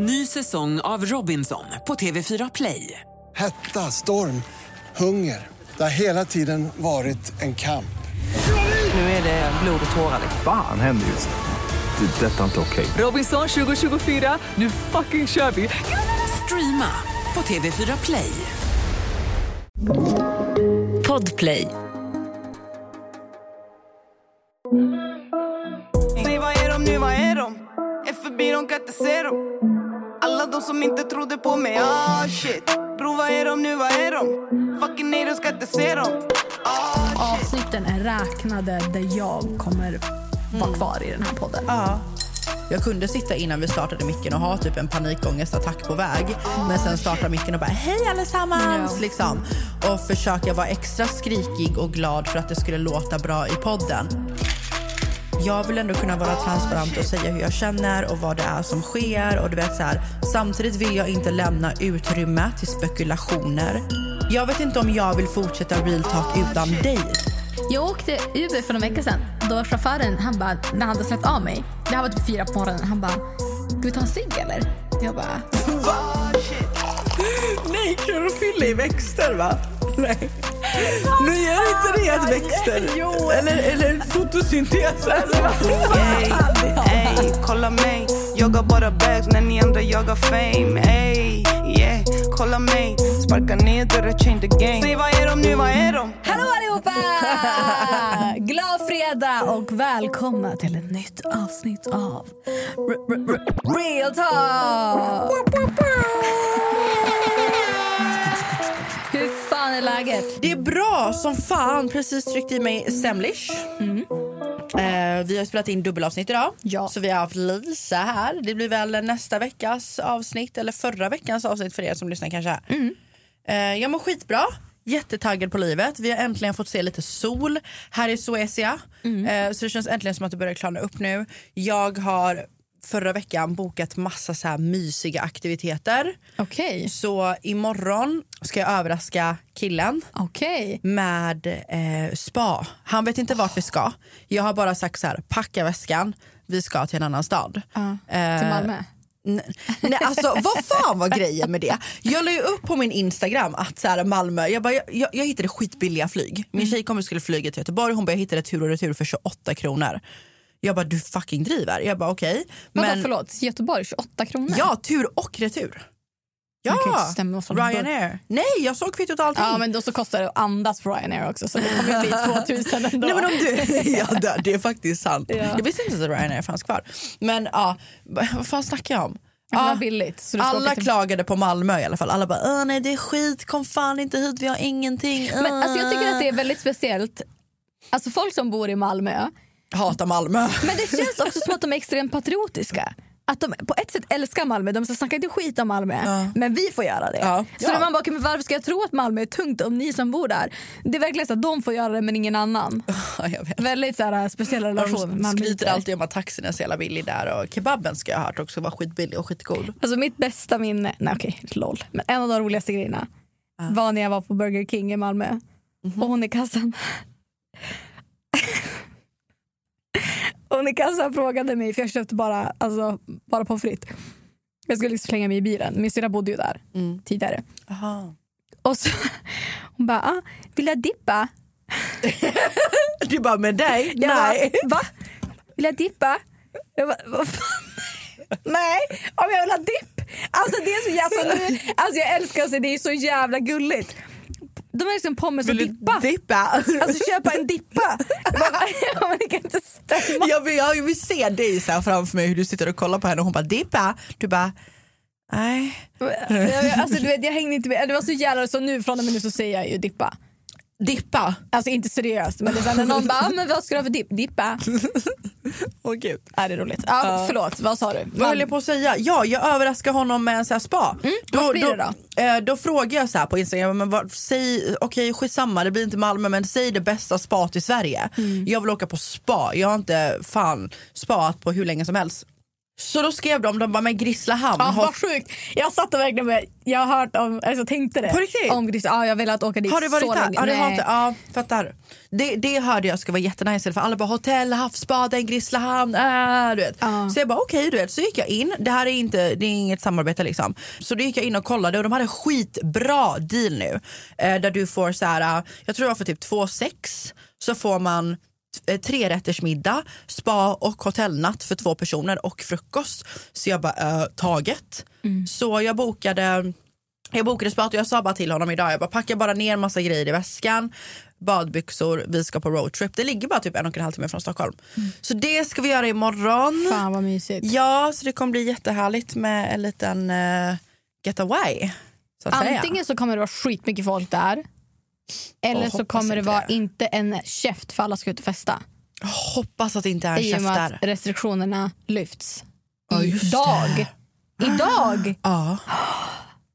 Ny säsong av Robinson på TV4 Play. Hetta, storm, hunger. Det har hela tiden varit en kamp. Nu är det blod och tårar. liksom. Fan händer just nu. Det. är Detta är inte okej. Robinson 2024, nu fucking kör vi! Streama på TV4 Play. Podplay. Säg vad är de nu, vad är de? Är förbi, de kan inte se dem de som inte trodde på mig, ah shit Bro vad är de nu, vad är de? Fucking nej, de ska inte se dem ah. Avsnitten är räknade där jag kommer vara kvar i den här podden. Ja. Jag kunde sitta innan vi startade micken och ha typ en panikångestattack på väg. Men sen startar micken och bara hej allesammans Ja. liksom. Och försöka vara extra skrikig och glad för att det skulle låta bra i podden. Jag vill ändå kunna vara transparent och säga hur jag känner och vad det är som sker. Och du vet så här, samtidigt vill jag inte lämna utrymme till spekulationer. Jag vet inte om jag vill fortsätta real talk utan dig. Jag åkte Uber för några veckor sedan. Då var chauffören, han bara, när han hade släppt av mig, det här var typ fyra på morgonen, han bara, ska vi ta en cigg eller? Jag bara, Nej, klorofyll i växter va? Nej. Men gör inte det att växter? Jo. Eller, eller fotosyntes? Ey, ey, kolla mig Jag har bara bags när ni andra jagar fame Ey, yeah, kolla mig Sparka ner dörrar, change the game Säg vad är de nu, vad är de? Hallå allihopa! Glad fredag och välkomna till ett nytt avsnitt av R- R- R- Real Talk! Är läget? Det är bra som fan. Precis tryckt i mig Semlish. Eh, vi har spelat in dubbelavsnitt idag. Ja. Så vi har haft Lisa här. Det blir väl nästa veckas avsnitt eller förra veckans avsnitt för er som lyssnar kanske. Eh, jag mår skitbra. Jättetaggad på livet. Vi har äntligen fått se lite sol här i Suecia. Eh, så det känns äntligen som att det börjar klarna upp nu. Jag har förra veckan bokat massa så här mysiga aktiviteter. Okej. Så imorgon ska jag överraska killen Okej. med eh, spa. Han vet inte vart vi ska. Jag har bara sagt så här, packa väskan, vi ska till en annan stad. Ja, Eh, Till Malmö? Nej, alltså vad fan var grejen med det? Jag la upp på min Instagram att så här, Malmö, jag, bara, jag, jag, jag hittade skitbilliga flyg. Min Mm. tjejkompis skulle flyga till Göteborg, hon bara jag hittade tur och retur för 28 kronor. Jag bara du fucking driver. Jag bara okej. Vadå, Men förlåt? Göteborg 28 kronor? ja, tur och retur. Ja. Ryanair. Nej, jag såg kvittot och allting. Ja, men då så kostar det att andas på Ryanair också så det kommer bli 2000 ändå. Nej men om du, ja det, är faktiskt sant. Ja. Jag visste inte att Ryanair fanns kvar. Men ja, vad fan snackar jag om? Ja, billigt. Alla till... klagade på Malmö i alla fall. Alla bara Åh, nej det är skit, kom fan inte hit, vi har ingenting. Men alltså, jag tycker att det är väldigt speciellt. Alltså folk som bor i Malmö. Hatar Malmö. Men det känns också som att de är extremt patriotiska. Att de på ett sätt älskar Malmö. De snackar inte skit om Malmö, men vi får göra det. Ja. Så Ja. man bara, "Okej, men varför ska jag tro att Malmö är tungt om ni som bor där? Det är verkligen så att de får göra det men ingen annan. Ja. Väldigt så här, speciell relation. De skryter alltid om att taxin är så jävla billig där och kebaben ska jag ha hört också var skitbillig och skitgod. Alltså mitt bästa minne, nej okej, lol. Men en av de roligaste grejerna var när jag var på Burger King i Malmö. Och hon i kassan. Hon i kassan frågade mig, för jag köpte bara, alltså, bara pommes frites. Jag skulle liksom slänga mig i bilen. Min syrra bodde ju där tidigare. Aha. Och så, hon bara, ah, vill jag dippa? Du bara med dig? Jag Nej. Bara, Va? Vill jag dippa? Jag bara, vad fan? Nej, om jag vill ha dipp. Alltså det är så jävla... nu- Alltså jag älskar se det är så jävla gulligt. De är liksom pommes och dippa. dippa? Alltså köpa en dippa. Bara, ja, men det kan inte stämma. Jag vill, jag vill se dig så här framför mig hur du sitter och kollar på henne och hon bara dippa. Du bara nej. Jag, alltså, du vet, jag hängde inte med. Det var så jävla så nu från och med nu så säger jag ju dippa. Dippa? Alltså inte seriöst men det är när någon bara, ah, men vad ska du ha för dipp? Dippa. Åh gud. Ja, det är roligt. Ja, Förlåt, vad sa du? Vad höll jag på att säga? Ja, jag överraskar honom med en så här spa. vart blir det då? Eh, då frågar jag så på Instagram, men vad, säg, okej skitsamma det blir inte Malmö men säg det bästa spat i Sverige. Jag vill åka på spa, jag har inte fan spat på hur länge som helst. Så då skrev de, de bara med Grisslehamn. Ja, har, vad sjukt. Jag satt och verkligen med, jag har hört om, alltså tänkte det. På riktigt? Om Gris, ja, jag vill att åka dit har du varit där? Ja, det har Nej. inte, ja, fattar. Det, det hörde jag ska vara jättenice för alla bara hotell, havsbaden, Grisslehamn, äh, du vet. Ja. Så jag bara okej, du vet. Så gick jag in, det här är inte, det är inget samarbete liksom. Så då gick jag in och kollade och de hade skitbra deal nu. Eh, där du får så här, eh, jag tror det var för typ 2 6 så får man eh, tre rätters middag, spa och hotellnatt för två personer och frukost. Så jag bara, äh, taget. Så jag bokade jag bokade spat och jag sa bara till honom idag, jag bara packa bara ner massa grejer i väskan, badbyxor, vi ska på roadtrip. Det ligger bara typ en och en halv timme från Stockholm. Så det ska vi göra imorgon. Fan vad mysigt. Ja, så det kommer bli jättehärligt med en liten uh, getaway. Så Antingen säga. så kommer det vara skitmycket folk där. Eller så kommer det vara det. inte en käft för alla ska ut och festa. Hoppas att det inte är en I att där. restriktionerna lyfts. Ja, Idag. Idag! Ja.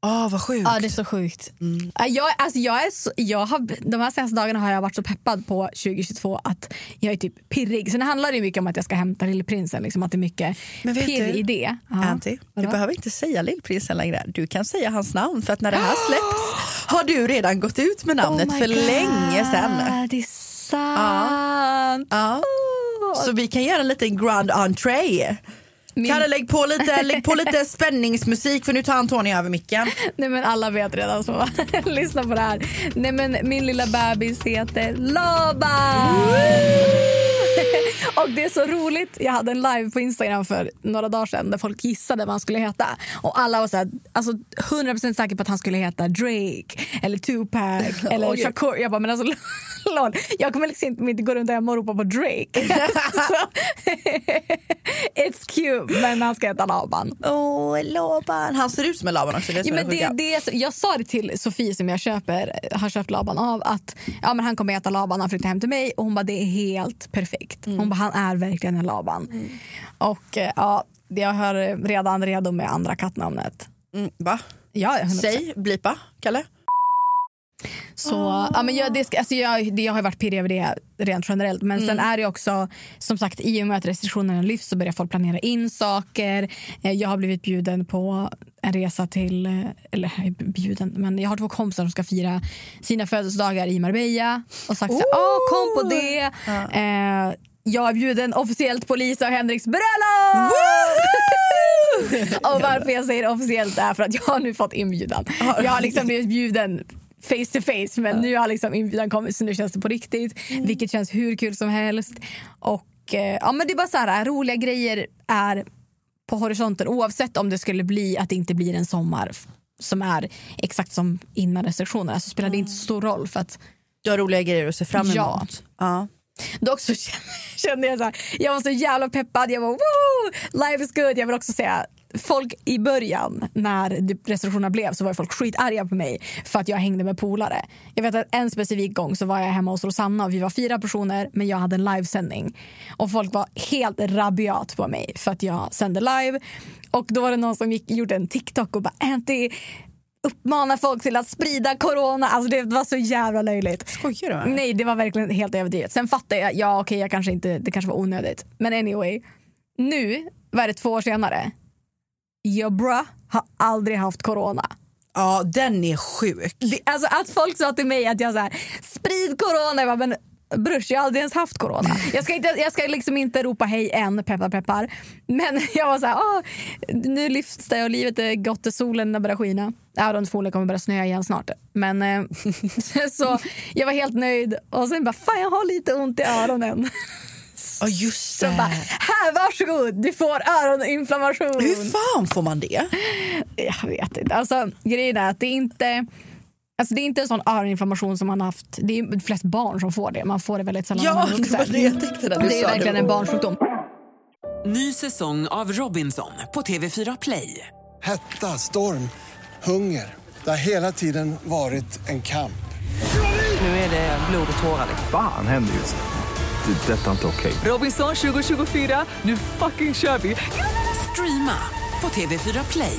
Åh, vad sjukt. Ja, det är så sjukt. Ja, Jag, alltså, jag är så, jag har, de här senaste dagarna har jag varit så peppad på 2022 att jag är typ pirrig. Sen handlar det mycket om att jag ska hämta lillprinsen. Liksom, att det är mycket Men vet pirr du, i det. Ja. Anty, du behöver inte säga lillprinsen längre. Du kan säga hans namn för att när det här släpps har du redan gått ut med namnet Oh för God, länge sedan. Det är sant. Ja. Så vi kan göra en liten grand entré. Min- Kalle lägg på, lite, lägg på lite spänningsmusik för nu tar Antonija över micken. Nej men alla vet redan så. Lyssna på det här. Nej men min lilla bebis heter Laban. Och det är så roligt. Jag hade en live på Instagram för några dagar sedan där folk gissade vad han skulle heta. Och alla var så här, alltså 100% säkra på att han skulle heta Drake eller Tupac eller Oj. Shakur. Jag bara men alltså lol. Jag kommer liksom inte, gå runt hemma och ropa på Drake. it's cute men han ska heta Laban. Åh, Laban. Han ser ut som en Laban också. Det Ja, men det, det är så, jag sa det till Sofie som jag köper, har köpt Laban av att ja, men han kommer äta Laban, han flyttar hem till mig och hon bara det är helt perfekt. Mm. Hon bara han är verkligen en Laban. Och eh, ja, jag har redan redo med andra kattnamnet. Mm, va? Ja, 100%. Säg, blipa, Kalle. Så, ja, men jag, det ska, alltså jag, det, jag har varit pirrig över det rent generellt. Men sen Mm. är det också, som sagt, i och med att restriktionerna lyfts så börjar folk planera in saker. Eh, Jag har blivit bjuden på en resa till, eh, eller bjuden, men jag har två kompisar som ska fira sina födelsedagar i Marbella och sagt så här, "Åh, kom på det. Eh, jag är bjuden officiellt på Lisa och Henriks bröllop! och varför jag säger officiellt är för att jag har nu fått inbjudan. Jag har liksom blivit bjuden face to face men nu har liksom inbjudan kommit så nu känns det på riktigt. Vilket känns hur kul som helst. Och eh, ja men det är bara så här, roliga grejer är på horisonten oavsett om det skulle bli att det inte blir en sommar som är exakt som innan restriktionerna så spelar det inte så stor roll för att Du har roliga grejer att se fram emot. Ja. ja. Dock så kände- jag så här, jag var så jävla peppad. Jag var woo, life is good. Jag vill också säga folk i början när typ restriktionerna blev så var folk skitarga på mig för att jag hängde med polare. Jag vet att en specifik gång så var jag hemma hos Rosanna och vi var fyra personer men jag hade en livesändning och folk var helt rabiat på mig för att jag sände live och då var det någon som gick, gjorde en TikTok och bara Anty uppmanar folk till att sprida corona. Alltså det var så jävla löjligt. Skojar du med? Nej, det var verkligen helt överdrivet. Sen fattar jag, ja okej, jag kanske inte, det kanske var onödigt. Men anyway, nu, vad är det, två år senare? Your bra har aldrig haft corona. Ja, den är sjuk. Det, alltså att folk sa till mig att jag så här, sprid corona. Jag bara, men brors, jag har aldrig ens haft corona. Jag ska, inte, jag ska liksom inte ropa hej än, peppar peppar. Men jag var så här, "Åh, nu lyfts det och livet är gott och solen börjar skina. Ja, de förmodligen kommer börja snöa igen snart. Men eh, så jag var helt nöjd och sen bara, fan jag har lite ont i öronen. Ja, just Så det. bara, här varsågod, du får öroninflammation. Hur fan får man det? Jag vet inte. Alltså, grejen är att det är inte... Alltså det är inte en sån öroninflammation som man har haft. Det är flest barn som får det. Man får det väldigt sällan Ja, det var det jag tänkte när du Det är sa verkligen det. en barnsjukdom. Ny säsong av Robinson på TV4 Play. Hetta, storm, hunger. Det har hela tiden varit en kamp. Nu är det blod och tårar. Fan händer just nu. Det. är Detta är inte okej. Robinson 2024, nu fucking kör vi! Streama på TV4 Play.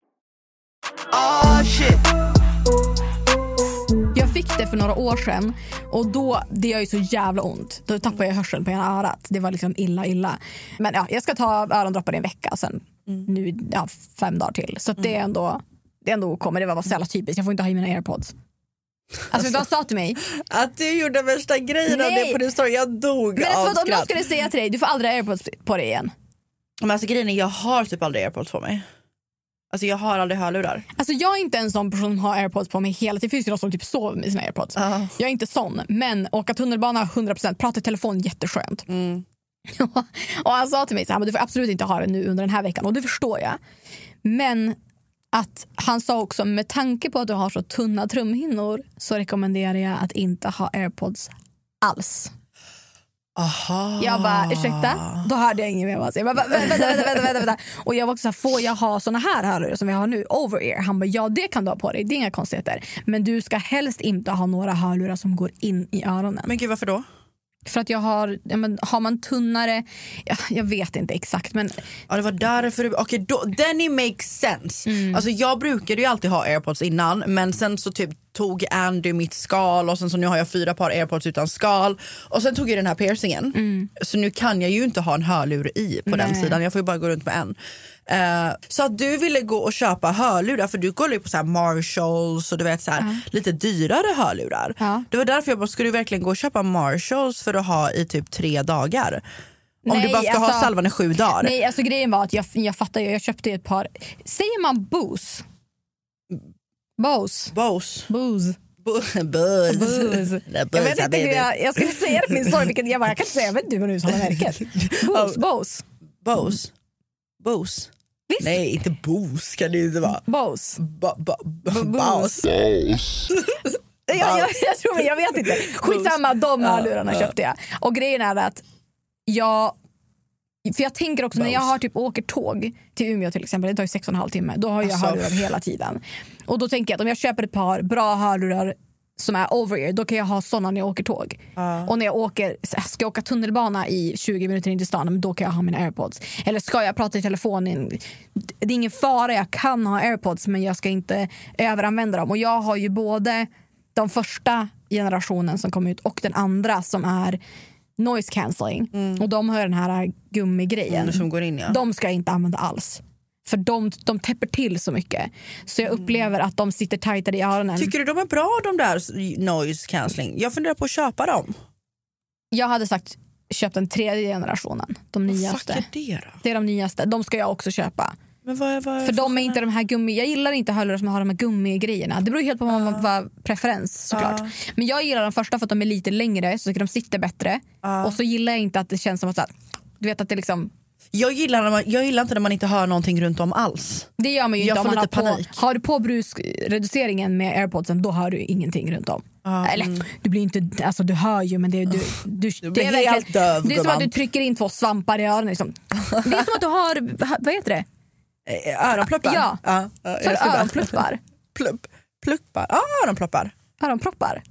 Oh shit. Jag fick det för några år sedan och då, det gör ju så jävla ont. Då tappade jag hörseln på ena örat. Det var liksom illa illa. Men ja, jag ska ta örondroppar i en vecka sen. Nu, ja, fem dagar till. Så att det är ändå det är ändå OK, men det var så jävla typiskt. Jag får inte ha i mina airpods. Alltså vad han sa till mig? Att du gjorde värsta grejen av det på din story, jag dog Men av förlåt, om någon skratt. skulle säga till dig, du får aldrig airpods på dig igen. Men alltså grejen är, jag har typ aldrig airpods på mig. Alltså jag har aldrig hörlurar. Alltså jag är inte en sån person som har airpods på mig hela tiden. Det finns ju de som typ sover med sina airpods. Ja. Jag är inte sån. Men åka tunnelbana 100%, prata i telefon jätteskönt. Mm. och han sa till mig så här, men du får absolut inte ha det nu under den här veckan och det förstår jag. Men att han sa också med tanke på att du har så tunna trumhinnor så rekommenderar jag att inte ha airpods alls. Aha. Jag bara, ursäkta? Då hörde jag inget mer. Jag bara, vänta, vänta, vänta, vänta, vänta. Och jag var också så här, får jag ha såna här hörlurar som jag har nu, over ear? Han bara, ja det kan du ha på dig, det är inga konstigheter. Men du ska helst inte ha några hörlurar som går in i öronen. Men gud varför då? För att jag har, ja, men, har man tunnare, ja, jag vet inte exakt men Ja det var därför du, okej då, then it makes sense. Mm. Alltså jag brukade ju alltid ha airpods innan men sen så typ tog Andy mitt skal och sen så nu har jag fyra par airpods utan skal och sen tog jag den här piercingen. Så nu kan jag ju inte ha en hörlur i på den Mm. Nej. sidan, jag får ju bara gå runt med en. Eh, så att du ville gå och köpa hörlurar för du kollar ju på så här Marshalls och du vet så här, lite dyrare hörlurar. Ja. Det var därför jag bara, ska du verkligen gå och köpa Marshalls för att ha i typ tre dagar? Om Nej, du bara ska ha alltså- salvan i sju dagar. nej, alltså grejen var att jag, jag fattar ju, jag köpte ju ett par, säger man Bose? Bose. Bose. Bose. Buzz. Bose. Jag vet inte hur jag, jag skulle säga det på min vilket jag bara, jag kan inte säga, jag vet inte hur man uttalar märket. Bose, Bose. Bose. Bose. Visst? Nej, inte Bose kan det inte vara. Bose. Ba, ba, ba, Bose. Jag, jag, jag, tror, jag vet inte. Skitsamma, de hörlurarna köpte jag. Och grejen är att jag för jag tänker också när jag har typ åker tåg till Umeå till exempel, det tar ju sex och en halv timme, då har jag Alltså. hörlurar hela tiden. Och då tänker jag att om jag köper ett par bra hörlurar som är over ear, då kan jag ha såna när jag åker tåg. Och när jag åker, ska jag åka tunnelbana i 20 minuter in till stan, då kan jag ha mina airpods. Eller ska jag prata i telefon, det är ingen fara, jag kan ha airpods men jag ska inte överanvända dem. Och jag har ju både de första generationen som kom ut och den andra som är noise cancelling. Och de har den här gummigrejen. Mm, som går in, ja. De ska jag inte använda alls. För de, de täpper till så mycket. Så jag upplever att de sitter tajtare i öronen. Tycker du de är bra de där noise cancelling? Jag funderar på att köpa dem. Jag hade sagt köp den tredje generationen. De nyaste. är det då? Det är de nyaste. De ska jag också köpa. Men vad, är- vad, är- För de är inte de här gummi... Jag gillar inte hörlurar som har de här gummigrejerna. Det beror helt på vad man vad preferens såklart. Men jag gillar de första för att de är lite längre så att de sitter bättre. Och så gillar jag inte att det känns som att du vet att det liksom jag, gillar när man, jag gillar inte när man inte hör någonting runt om alls. Det gör man ju Jag inte om man har lite på, panik. har du på brusreduceringen med airpodsen då hör du ingenting runt om. Eller du blir inte, alltså du hör ju men det, du, du, det blir är helt döv, Det är som att du trycker in två svampar i öronen. Liksom. Det är som att du har, vad heter det? Eh, Öronpluppar? Ja. ja, ja öronpluppar. Plupp, pluppar. Ja, öronpluppar. Öronproppar.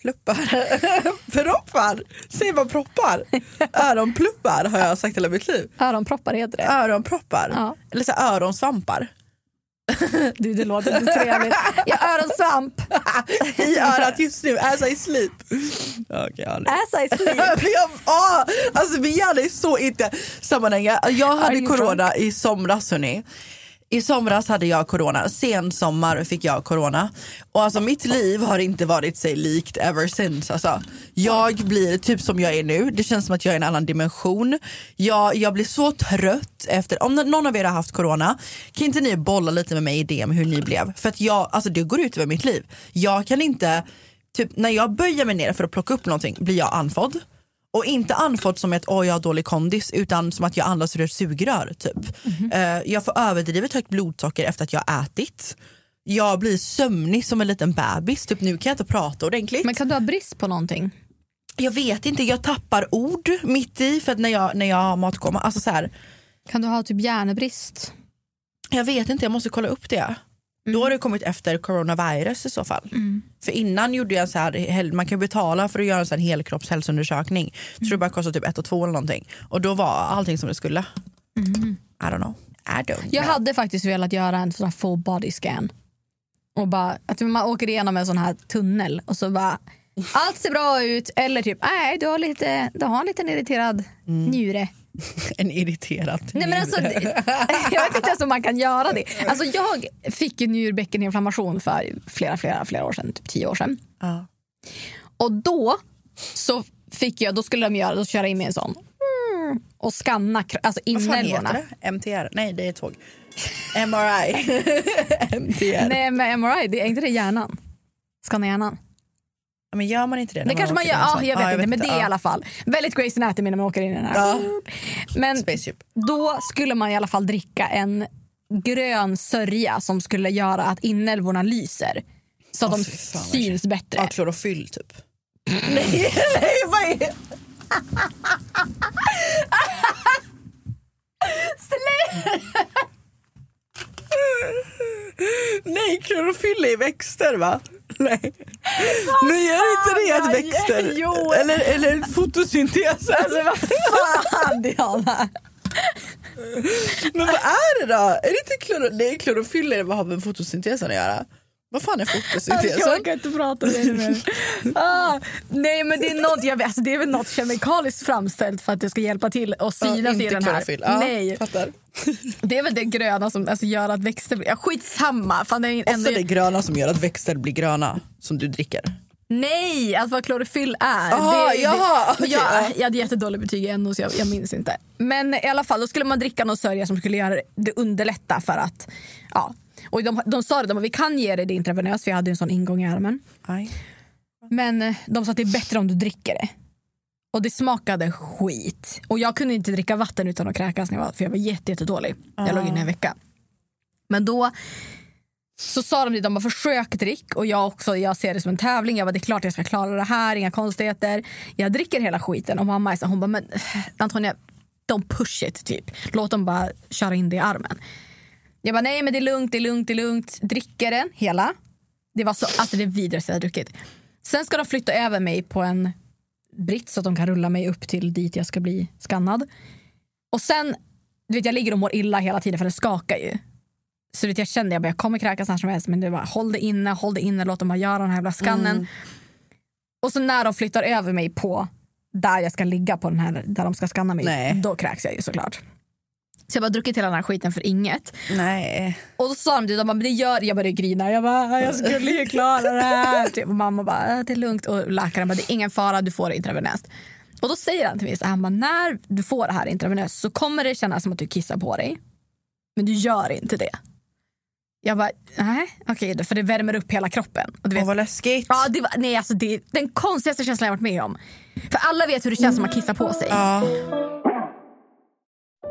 Pluppar. Proppar. Säger man proppar? Öronpluppar har jag sagt hela mitt liv. Öronproppar heter det. Öronproppar. Ja. Eller så öronsvampar. Du, det låter inte trevligt. Jag har öronsvamp. I örat just nu as I sleep. Nu. As I sleep. Jag, ah, alltså min hjärna är så inte sammanhängande. Jag hade corona i somras hörni. I somras hade jag corona, sen sommar fick jag corona. Och alltså mitt liv har inte varit sig likt ever since. Alltså, jag blir typ som jag är nu, det känns som att jag är i en annan dimension. Jag, jag blir så trött efter, om någon av er har haft corona, kan inte ni bolla lite med mig i DM hur ni blev? För att jag, alltså det går ut över mitt liv. Jag kan inte, typ när jag böjer mig ner för att plocka upp någonting blir jag andfådd. Och inte andfådd som att åh jag har dålig kondis utan som att jag andas ur ett sugrör. Typ. Eh, jag får överdrivet högt blodsocker efter att jag har ätit. Jag blir sömnig som en liten bebis. Typ, nu kan jag inte prata ordentligt. Men kan du ha brist på någonting? Jag vet inte, jag tappar ord mitt i för när jag, när jag har matkoma. Alltså så här, Kan du ha typ hjärnbrist? Jag vet inte, jag måste kolla upp det. Då har det kommit efter coronavirus i så fall. För innan gjorde jag så här, man kan betala för att göra en sån helkroppshälsoundersökning. Jag tror det bara kostar typ ett och två eller någonting. Och då var allting som det skulle. I don't know. I don't Jag know. hade faktiskt velat göra en sån här full body scan. Och bara, att man åker igenom en sån här tunnel och så bara allt ser bra ut eller typ nej du har lite, du har en liten irriterad njure. En irriterad Nej, men alltså, jag vet inte ens om man kan göra det. Alltså, jag fick ju njurbäckeninflammation för flera, flera, flera år sedan, typ tio år sedan. Ja. Och då så fick jag, då skulle de göra, då köra in mig en sån mm, och skanna alltså inälvorna. MTR? Nej det är tåg. MRI. MTR. Nej men MRI, det är inte det hjärnan? Skanna hjärnan? Ja, Men gör man inte det? Det kanske man gör, in i en ja, sån? jag vet inte men det är i ja. alla fall väldigt Grey's Anatomy när man åker in i den här. Ja. Men Spaceship. då skulle man i alla fall dricka en grön sörja som skulle göra att inälvorna lyser. Så att Åh, de fan, syns bättre. Ja, klorofyll typ. nej, nej, vad är Nej, klorofyll är växter va? Nej. Men gör inte det att växter... Jo. Eller, eller fotosyntes. Alltså vad fan Diana! Men vad är det då? Är det inte kloro... Klorofyll är det vad har med fotosyntesen att göra. Vad fan är fotosyntesen? Jag orkar inte prata med dig mer. Ah, nej men det är, något, jag vet, alltså, det är väl något kemikaliskt framställt för att det ska hjälpa till att synas Ja, i den här. Ja, Nej, Fattar. det är väl det gröna som alltså, gör att växter blir... Ja, skitsamma! Fan, det är ändå, Ofta det gröna som gör att växter blir gröna som du dricker. Nej, alltså vad klorofyll är. Aha, det, jaha, det, okej, jag, ja. jag hade jättedåligt betyg i NO så jag, jag minns inte. Men i alla fall, då skulle man dricka någon sörja som skulle göra det underlätta för att... Ja. Och de, de sa det, de bara, vi kan ge dig det intravenöst för jag hade en sån ingång i armen. Aj. Men eh, de sa att det är bättre om du dricker det. Och det smakade skit. Och jag kunde inte dricka vatten utan att kräkas när jag var, för jag var jätte, jättedålig. Jag låg inne en vecka. Men då så sa de det, de bara försök drick och jag också, jag ser det som en tävling. Jag bara det är klart jag ska klara det här, inga konstigheter. Jag dricker hela skiten och mamma är hon bara men Antonia, don't push it typ. Låt dem bara köra in det i armen. Jag bara nej men det är lugnt, det är lugnt, det är lugnt. Dricker den hela. Det var så, alltså det vidrigaste jag har druckit. Sen ska de flytta över mig på en britt så att de kan rulla mig upp till dit jag ska bli skannad. Och sen, du vet jag ligger och mår illa hela tiden för det skakar ju. Så vet, jag kände jag, bara, jag kommer kräkas när som helst men det var håll det inne, håll det inne, låt dem bara göra den här jävla skannen. Och så när de flyttar över mig på där jag ska ligga på den här, där de ska skanna mig, Nej. då kräks jag ju såklart. Så jag bara druckit hela den här skiten för inget. Nej. Och då sa de det, de bara, men det gör, jag började grina. Jag bara, jag skulle ju klara det här. Typ. Och mamma bara, "Äh, det är lugnt. Och läkaren bara, det är ingen fara, du får det intravenöst. Och då säger han till mig, så här, han bara, när du får det här intravenöst så kommer det kännas som att du kissar på dig. Men du gör inte det. Jag bara, nej okej då, för det värmer upp hela kroppen. Och du vet, Åh vad läskigt. ja, det var, nej, alltså, det är den konstigaste känslan jag varit med om. För alla vet hur det känns när man kissar på sig. Ja.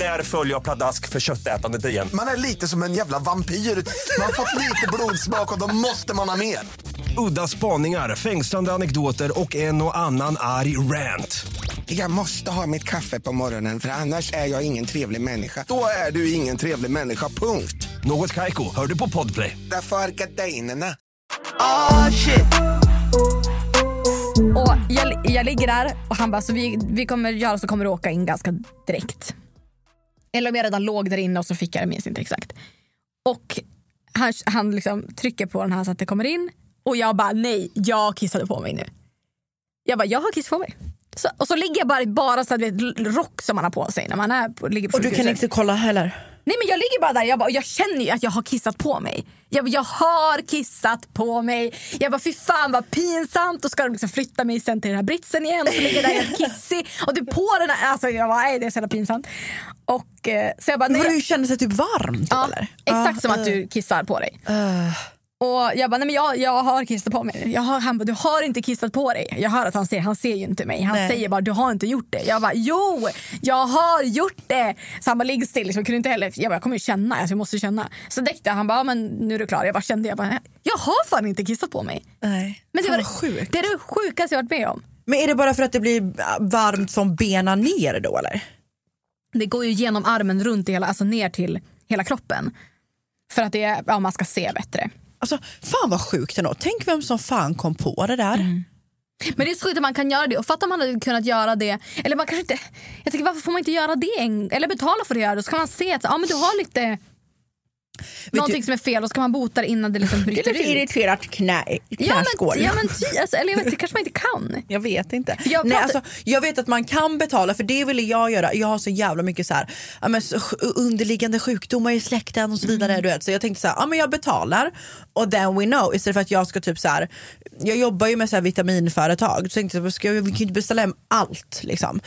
Där följer jag pladask för köttätandet igen. Man är lite som en jävla vampyr. Man har fått lite blodsmak och då måste man ha mer. Udda spaningar, fängslande anekdoter och en och annan arg rant. Jag måste ha mitt kaffe på morgonen för annars är jag ingen trevlig människa. Då är du ingen trevlig människa, punkt. Något Kaiko, hör du på Podplay. Därför är gardinerna. Oh shit. Och jag, jag ligger där och han bara, så vi, vi kommer göra så kommer du åka in ganska direkt. Eller om jag redan låg där inne och så fick jag det, minns inte exakt. Och han, han liksom trycker på den här så att det kommer in. Och jag bara, nej, jag kissade på mig nu. Jag bara, jag har kissat på mig. Så, och så ligger jag bara, bara så att du vet, rock som man har på sig när man är på, ligger på Och du kan inte kolla heller? Nej men jag ligger bara där jag, bara, jag känner ju att jag har kissat på mig. Jag, jag har kissat på mig. Jag bara fy fan vad pinsamt. Och ska de liksom flytta mig sen till den här britsen igen och så ligger jag där helt kissig. Och det på den här, alltså jag bara nej det är så jävla pinsamt. Och, eh, så jag bara, nej, du kände sig typ varmt Ja, eller? exakt Ah, som att eh. du kissar på dig. Eh. Och jag bara, nej men jag, jag har kissat på mig. Jag har, han bara, du har inte kissat på dig. Jag hör att han ser, han ser ju inte mig. Han Nej. säger bara, du har inte gjort det. Jag bara, jo, jag har gjort det. Så han bara, ligg still. Jag kunde inte heller, jag bara, jag kommer ju känna, alltså, jag måste känna. Så däckte han bara, men nu är du klar. Jag bara kände, jag bara, jag har fan inte kissat på mig. Nej. Men det Fan var sjukt. det är det sjukaste jag varit med om. Men är det bara för att det blir varmt från benen ner då eller? Det går ju genom armen runt hela, alltså ner till hela kroppen. För att det är, ja, man ska se bättre. Alltså fan vad sjukt ändå. Tänk vem som fan kom på det där. Men det är så sjukt att man kan göra det. Och fatta om man hade kunnat göra det. Eller man kanske inte... Jag tänker varför får man inte göra det? En, eller betala för det. Då ska man se att ja, men du har lite... Någonting som är fel och ska man bota det innan det liksom bryter ut. irriterat knä, Ja knäskål. men, ja, men alltså, eller jag vet, det kanske man inte kan. Jag vet inte. jag Nej, pratar- alltså, jag vet att man kan betala för det ville jag göra. Jag har så jävla mycket så här, ja, men, underliggande sjukdomar i släkten och så vidare. Mm. Du vet. Så jag tänkte så här, ja, men jag betalar och then we know. Istället för att jag ska typ så här, jag jobbar ju med så här vitaminföretag. Så tänkte jag, ska jag, vi kan ju inte beställa hem allt. Liksom.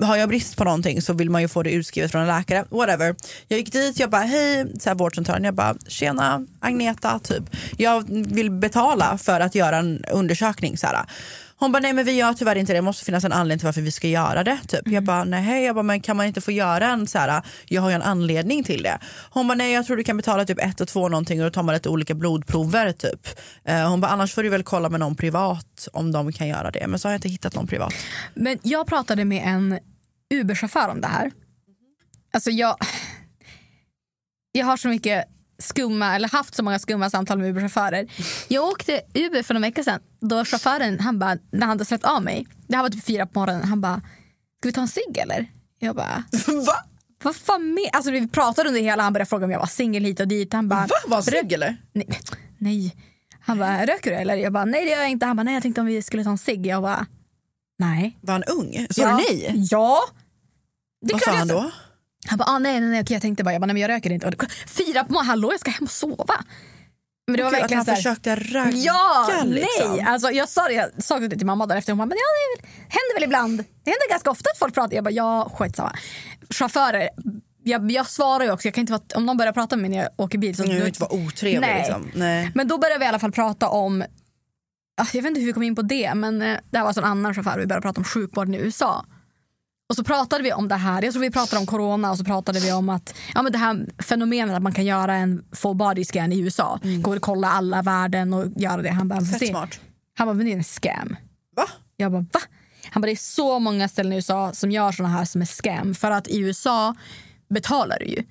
Har jag brist på någonting så vill man ju få det utskrivet från en läkare. Whatever. Jag gick dit, jag bara hej, så här, vårdcentralen. Jag bara tjena Agneta, typ. Jag vill betala för att göra en undersökning. Så här. Hon bara nej men vi gör tyvärr inte det, det måste finnas en anledning till varför vi ska göra det. Typ. Jag bara nej, jag bara, men kan man inte få göra en så här, jag har ju en anledning till det. Hon bara nej jag tror du kan betala typ ett och två någonting och då tar man lite olika blodprover typ. Eh, hon bara annars får du väl kolla med någon privat om de kan göra det. Men så har jag inte hittat någon privat. Men jag pratade med en Uber-chaufför om det här. Alltså jag... Jag har så mycket skumma, eller haft så många skumma samtal med Uber-chaufförer. Jag åkte Uber för några veckor sedan. Då chauffören, han bara, när han hade släppt av mig, det här var typ fyra på morgonen, han bara, ska vi ta en cigg eller? Jag bara, Va? vad fan med? Alltså vi pratade under hela, han började fråga om jag var singel hit och dit. Han bara, Va? Var han snygg eller? nej, nej. Han bara, röker du eller? Jag bara, nej det gör jag inte. Han bara, nej jag tänkte om vi skulle ta en cigg. Jag bara, nej. Var han ung? Sa ja. du nej? Ja. Det Vad sa han jag då? Han bara, ah, nej, nej, nej, jag tänkte bara, jag, bara, nej, men jag röker inte. Och fyra på morgonen, hallå jag ska hem och sova. Men det var verkligen att han försökte ragga Ja, liksom. nej. Alltså, jag sa det jag sa det till mamma dagen efter. Hon bara, men ja, det händer väl ibland. Det händer ganska ofta att folk pratar. Jag bara, ja skitsamma. Chaufförer, jag, jag svarar ju också. Jag kan inte vara, om någon börjar prata med mig när jag åker bil. Så Jag vill inte vara otrevlig. Nej. Liksom. Nej. Men då började vi i alla fall prata om, ah, jag vet inte hur vi kom in på det, men eh, det här var alltså en annan chaufför vi började prata om sjukvården i USA. Och så pratade vi om det här, jag tror vi pratade om corona och så pratade vi om att ja, men det här fenomenet att man kan göra en full body scan i USA. Går och kolla alla värden och göra det. Han bara, Fett "Det- smart. han bara, men det är en scam. Va? Jag bara, va? Han bara, det är så många ställen i USA som gör såna här som är scam. För att i USA betalar du ju.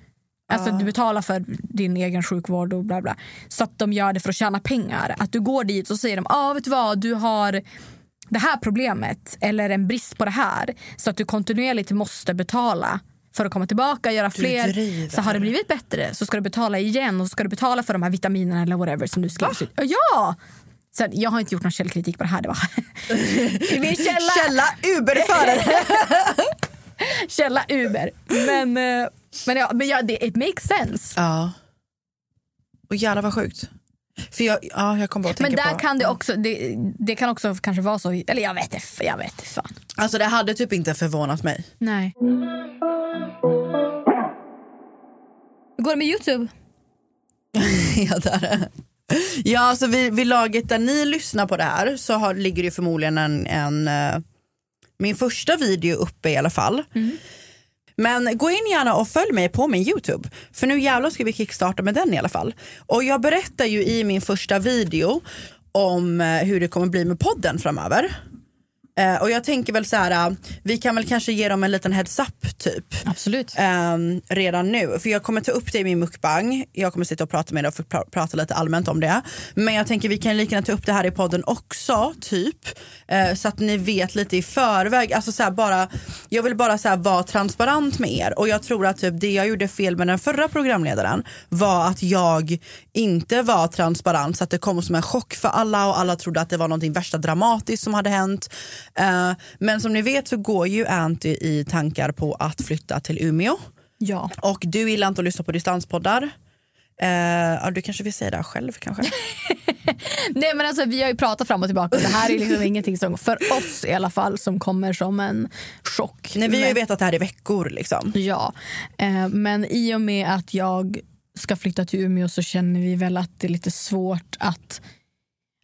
Alltså du betalar för din egen sjukvård och bla bla. Så att de gör det för att tjäna pengar. Att du går dit och säger de, ah, vet du vad, du har det här problemet eller en brist på det här. Så att du kontinuerligt måste betala för att komma tillbaka, göra fler. Så har det blivit bättre så ska du betala igen och så ska du betala för de här vitaminerna eller whatever som du skriver. ut. Ja! Så jag har inte gjort någon källkritik på det här. Det var Min källa, Källa Uberförare. källa Uber. Men, eh, men, ja, men ja, det, it makes sense. ja. Och jävlar vad sjukt. För jag, ja, jag kom bara att Men där på, kan det också, det, det kan också kanske vara så, eller jag vet inte, jag vet fan. Alltså det hade typ inte förvånat mig. Nej. Hur går det med Youtube? ja, där. ja alltså vid, vid laget där ni lyssnar på det här så har, ligger det ju förmodligen en, en eh, min första video uppe i alla fall. Men gå in gärna och följ mig på min Youtube. För nu jävlar ska vi kickstarta med den i alla fall. Och jag berättar ju i min första video om eh, hur det kommer bli med podden framöver. Eh, och jag tänker väl så här, eh, vi kan väl kanske ge dem en liten heads up typ. Absolut. Ehm, redan nu. För jag kommer ta upp det i min mukbang. Jag kommer sitta och prata med dig och pra- prata lite allmänt om det. Men jag tänker vi kan lika gärna ta upp det här i podden också, typ. Eh, så att ni vet lite i förväg. Alltså så här, bara, jag vill bara så här, vara transparent med er. Och jag tror att typ, det jag gjorde fel med den förra programledaren var att jag inte var transparent så att det kom som en chock för alla och alla trodde att det var något värsta dramatiskt som hade hänt. Eh, men som ni vet så går ju Anty i tankar på att flytta till Umeå. Ja. Och du gillar inte att lyssna på distanspoddar. Ja, du kanske vill säga det här själv kanske? Nej men alltså vi har ju pratat fram och tillbaka. Det här är liksom ingenting som, för oss i alla fall, som kommer som en chock. Nej, vi har ju vetat det här i veckor. Liksom. Ja, eh, men i och med att jag ska flytta till Umeå så känner vi väl att det är lite svårt att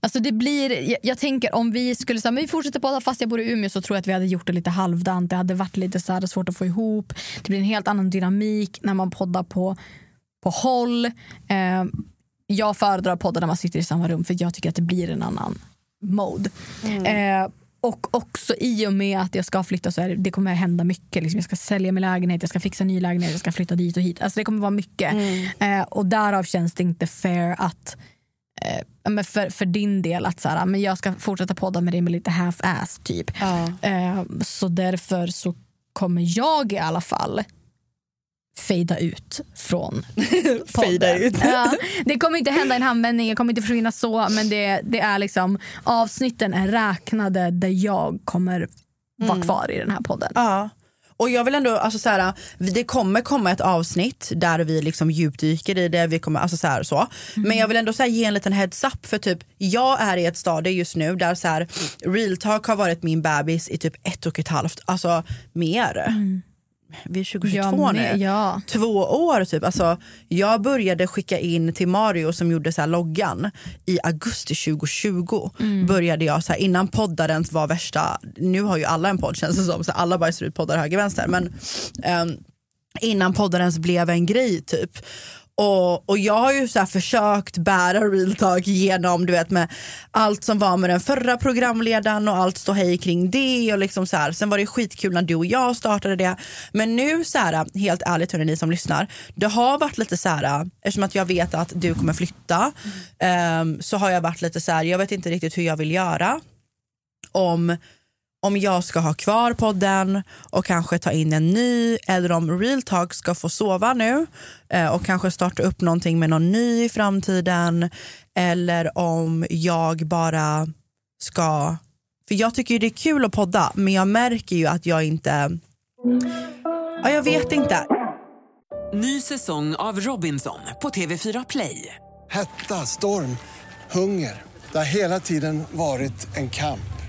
Alltså det blir, jag, jag tänker om vi skulle säga men vi fortsätter podda fast jag bor i Umeå så tror jag att vi hade gjort det lite halvdant. Det hade varit lite så här svårt att få ihop. Det blir en helt annan dynamik när man poddar på, på håll. Eh, jag föredrar att podda när man sitter i samma rum för jag tycker att det blir en annan mode. Eh, och också i och med att jag ska flytta så är det, det kommer hända mycket. Liksom jag ska sälja min lägenhet, jag ska fixa ny lägenhet, jag ska flytta dit och hit. Alltså det kommer vara mycket. Eh, och därav känns det inte fair att eh, men för, för din del att så här, men jag ska fortsätta podda med dig med lite half-ass typ. Eh, så därför så kommer jag i alla fall fejda ut från Fejda podden. ut. Ja, det kommer inte hända en handvändning, jag kommer inte försvinna så men det, det är liksom avsnitten är räknade där jag kommer vara Mm. kvar i den här podden. Ja. Och jag vill ändå, alltså så här, det kommer komma ett avsnitt där vi liksom djupdyker i det, vi kommer, alltså så här, så. men jag vill ändå så här, ge en liten heads up för typ, jag är i ett stadie just nu där så här, real talk har varit min bebis i typ ett och ett halvt, alltså mer. Vi är 2022 Jag nu. ja. Två år typ. Alltså, jag började skicka in till Mario som gjorde så här loggan i augusti 2020. Mm. Började jag så här, innan poddarens var värsta, nu har ju alla en podd känns det som, så alla bara ser ut poddar höger vänster. Men ehm, innan poddarens blev en grej typ. Och, och jag har ju så försökt bära real talk genom du vet med allt som var med den förra programledaren och allt stå hej kring det och liksom så här. Sen var det skitkul när du och jag startade det. Men nu så här, helt ärligt hörni ni som lyssnar, det har varit lite så här, eftersom att jag vet att du kommer flytta ehm, så har jag varit lite så här, jag vet inte riktigt hur jag vill göra. Om om jag ska ha kvar podden och kanske ta in en ny eller om Real Talk ska få sova nu eh, och kanske starta upp någonting med någon ny i framtiden eller om jag bara ska... För jag tycker ju det är kul att podda men jag märker ju att jag inte... Ja, jag vet inte. Ny säsong av Robinson på TV4 Play. Hetta, storm, hunger. Det har hela tiden varit en kamp.